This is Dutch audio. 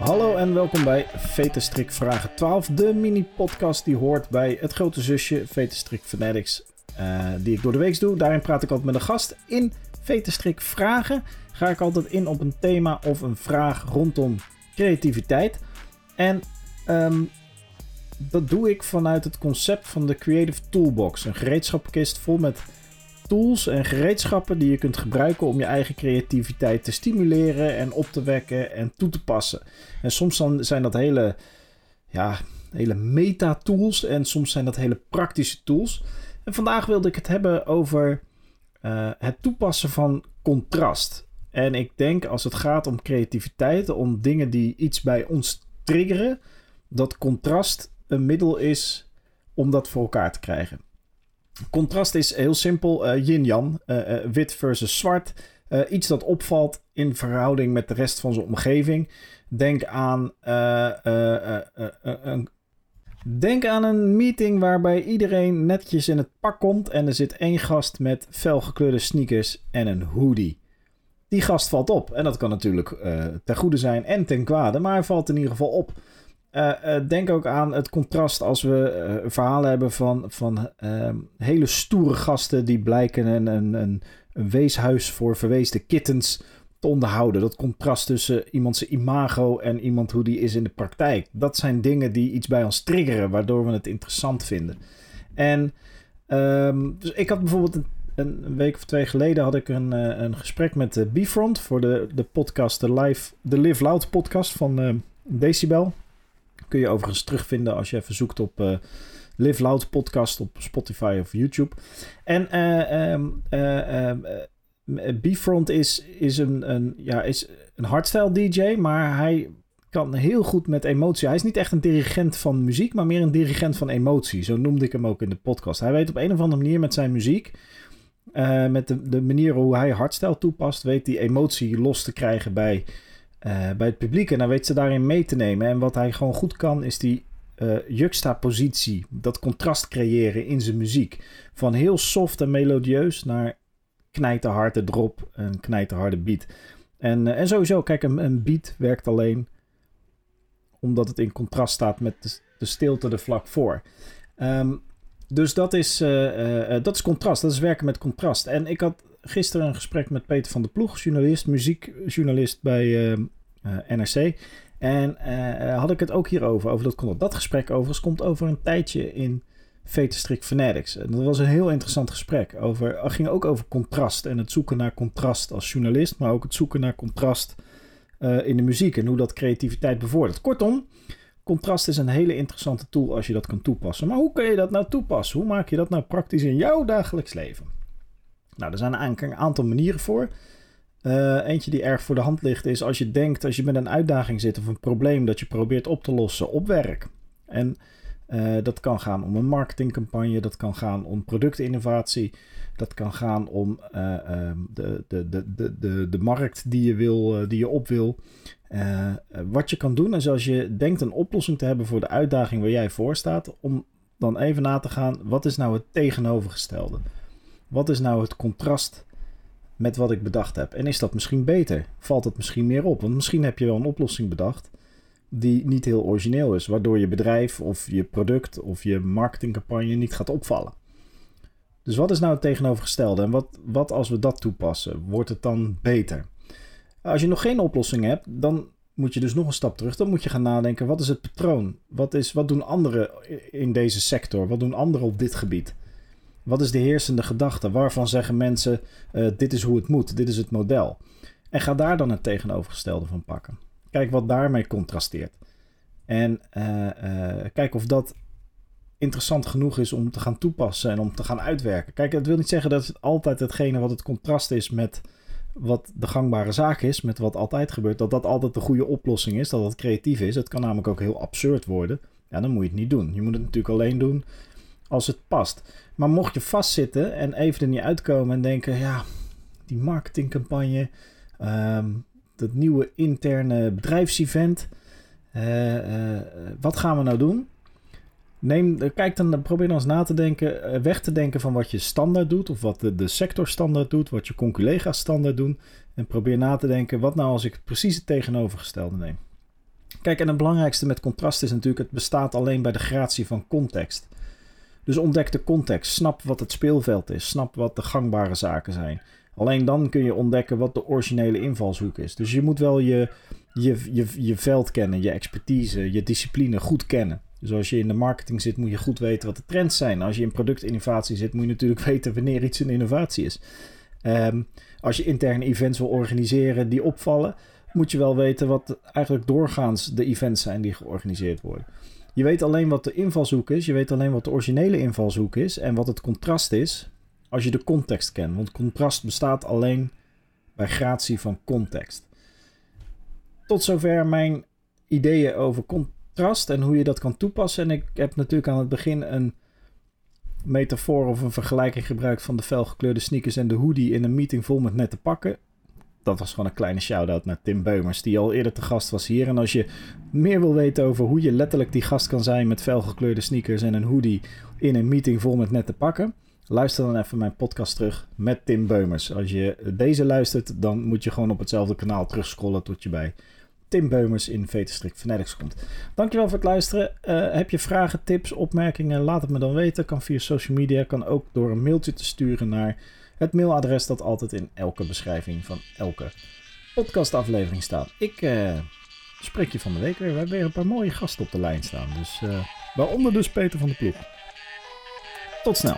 Hallo en welkom bij Vetenstrik Vragen 12, de mini-podcast die hoort bij het grote zusje Vetenstrik Fanatics, uh, die ik door de week doe. Daarin praat ik altijd met een gast. In Vetenstrik Vragen ga ik altijd in op een thema of een vraag rondom creativiteit. En um, dat doe ik vanuit het concept van de Creative Toolbox, een gereedschapkist vol met tools en gereedschappen die je kunt gebruiken om je eigen creativiteit te stimuleren en op te wekken en toe te passen. En soms dan zijn dat hele, ja, hele meta-tools en soms zijn dat hele praktische tools. En vandaag wilde ik het hebben over uh, het toepassen van contrast. En ik denk als het gaat om creativiteit, om dingen die iets bij ons triggeren, dat contrast een middel is om dat voor elkaar te krijgen. Contrast is heel simpel: uh, yin-yang, uh, wit versus zwart. iets dat opvalt in verhouding met de rest van zijn omgeving. Denk aan een Denk aan een meeting waarbij iedereen netjes in het pak komt en er zit één gast met felgekleurde sneakers en een hoodie. Die gast valt op en dat kan natuurlijk ten goede zijn en ten kwade, maar hij valt in ieder geval op. Uh, uh, denk ook aan het contrast als we verhalen hebben van, van ehm, hele stoere gasten die blijken een, een, een, weeshuis voor verweesde kittens te onderhouden. Dat contrast tussen iemand zijn imago en iemand hoe die is in de praktijk. Dat zijn dingen die iets bij ons triggeren, waardoor we het interessant vinden. En um, dus ik had bijvoorbeeld een, een, week of twee geleden had ik een, een gesprek met uh, Bfront voor de, de podcast, de, live, de Live Loud podcast van Decibel. Kun je overigens terugvinden als je even zoekt op uh, Live Loud podcast op Spotify of YouTube. En um, Bfront is, is, een, een, ja, is een hardstyle DJ, maar hij kan heel goed met emotie. Hij is niet echt een dirigent van muziek, maar meer een dirigent van emotie. Zo noemde ik hem ook in de podcast. Hij weet op een of andere manier met zijn muziek, met de, de manier hoe hij hardstyle toepast, weet die emotie los te krijgen bij, bij het publiek. En hij weet ze daarin mee te nemen. En wat hij gewoon goed kan, is die uh, juxtapositie, dat contrast creëren in zijn muziek. Van heel soft en melodieus naar knijterharde drop, een knijterharde beat. En, uh, en sowieso, kijk, een, een, beat werkt alleen omdat het in contrast staat met de, stilte er vlak voor. Um, dus dat is, dat is contrast, dat is werken met contrast. En ik had gisteren een gesprek met Peter van der Ploeg, journalist, muziekjournalist bij NRC. En had ik het ook hierover, over dat. Dat gesprek overigens komt over een tijdje in Vetenstrik Fanatics. En dat was een heel interessant gesprek. Over, ging ook over contrast en het zoeken naar contrast als journalist, maar ook het zoeken naar contrast uh, in de muziek en hoe dat creativiteit bevordert. Kortom, contrast is een hele interessante tool als je dat kan toepassen. Maar hoe kun je dat nou toepassen? Hoe maak je dat nou praktisch in jouw dagelijks leven? Nou, er zijn een aantal manieren voor. Uh, eentje die erg voor de hand ligt is als je denkt, als je met een uitdaging zit of een probleem dat je probeert op te lossen op werk. En uh, dat kan gaan om een marketingcampagne, dat kan gaan om productinnovatie, dat kan gaan om uh, de, de, de, de, de, markt die je, wil, die je op wil. wat je kan doen is als je denkt een oplossing te hebben voor de uitdaging waar jij voor staat, om dan even na te gaan, wat is nou het tegenovergestelde? Wat is nou het contrast met wat ik bedacht heb? En is dat misschien beter? Valt het misschien meer op? Want misschien heb je wel een oplossing bedacht die niet heel origineel is, waardoor je bedrijf of je product of je marketingcampagne niet gaat opvallen. Dus wat is nou het tegenovergestelde en wat, wat als we dat toepassen? Wordt het dan beter? Als je nog geen oplossing hebt, dan moet je dus nog een stap terug. Dan moet je gaan nadenken: wat is het patroon? Wat, is, wat doen anderen in deze sector? Wat doen anderen op dit gebied? Wat is de heersende gedachte? Waarvan zeggen mensen: uh, dit is hoe het moet, dit is het model? En ga daar dan het tegenovergestelde van pakken. Kijk wat daarmee contrasteert. En uh, uh, kijk of dat interessant genoeg is om te gaan toepassen en om te gaan uitwerken. Kijk, dat wil niet zeggen dat het altijd hetgene wat het contrast is met wat de gangbare zaak is, met wat altijd gebeurt, dat dat altijd de goede oplossing is, dat het creatief is. Het kan namelijk ook heel absurd worden. Ja, dan moet je het niet doen. Je moet het natuurlijk alleen doen als het past. Maar mocht je vastzitten en even er niet uitkomen en denken, ja, die marketingcampagne, um, dat nieuwe interne bedrijfsevent. Uh, uh, wat gaan we nou doen? Neem, kijk dan, probeer eens na te denken, eh, weg te denken van wat je standaard doet, of wat de, de sector standaard doet, wat je conculega's standaard doen. En probeer na te denken, wat nou als ik precies het tegenovergestelde neem? Kijk, en het belangrijkste met contrast is natuurlijk, het bestaat alleen bij de gratie van context. Dus ontdek de context, snap wat het speelveld is, snap wat de gangbare zaken zijn. Alleen dan kun je ontdekken wat de originele invalshoek is. Dus je moet wel je, je, je, je veld kennen, je expertise, je discipline goed kennen. Dus als je in de marketing zit, moet je goed weten wat de trends zijn. Als je in productinnovatie zit, moet je natuurlijk weten wanneer iets een innovatie is. Um, als je interne events wil organiseren die opvallen, moet je wel weten wat eigenlijk doorgaans de events zijn die georganiseerd worden. Je weet alleen wat de invalshoek is, je weet alleen wat de originele invalshoek is en wat het contrast is als je de context kent. Want contrast bestaat alleen bij gratie van context. Tot zover mijn ideeën over contrast en hoe je dat kan toepassen. En ik heb natuurlijk aan het begin een metafoor of een vergelijking gebruikt van de felgekleurde sneakers en de hoodie in een meeting vol met nette pakken. Dat was gewoon een kleine shout-out naar Tim Beumers, die al eerder te gast was hier. En als je meer wil weten over hoe je letterlijk die gast kan zijn met felgekleurde sneakers en een hoodie in een meeting vol met nette pakken, luister dan even mijn podcast terug met Tim Beumers. Als je deze luistert, dan moet je gewoon op hetzelfde kanaal terugscrollen tot je bij Tim Beumers in Vetenstrik Fanatics komt. Dankjewel voor het luisteren. Uh, heb je vragen, tips, opmerkingen? Laat het me dan weten. Kan via social media. Kan ook door een mailtje te sturen naar het mailadres dat altijd in elke beschrijving van elke podcastaflevering staat. Ik uh, spreek je van de week weer. We hebben weer een paar mooie gasten op de lijn staan. Dus uh, waaronder dus Peter van de Ploeg. Tot snel.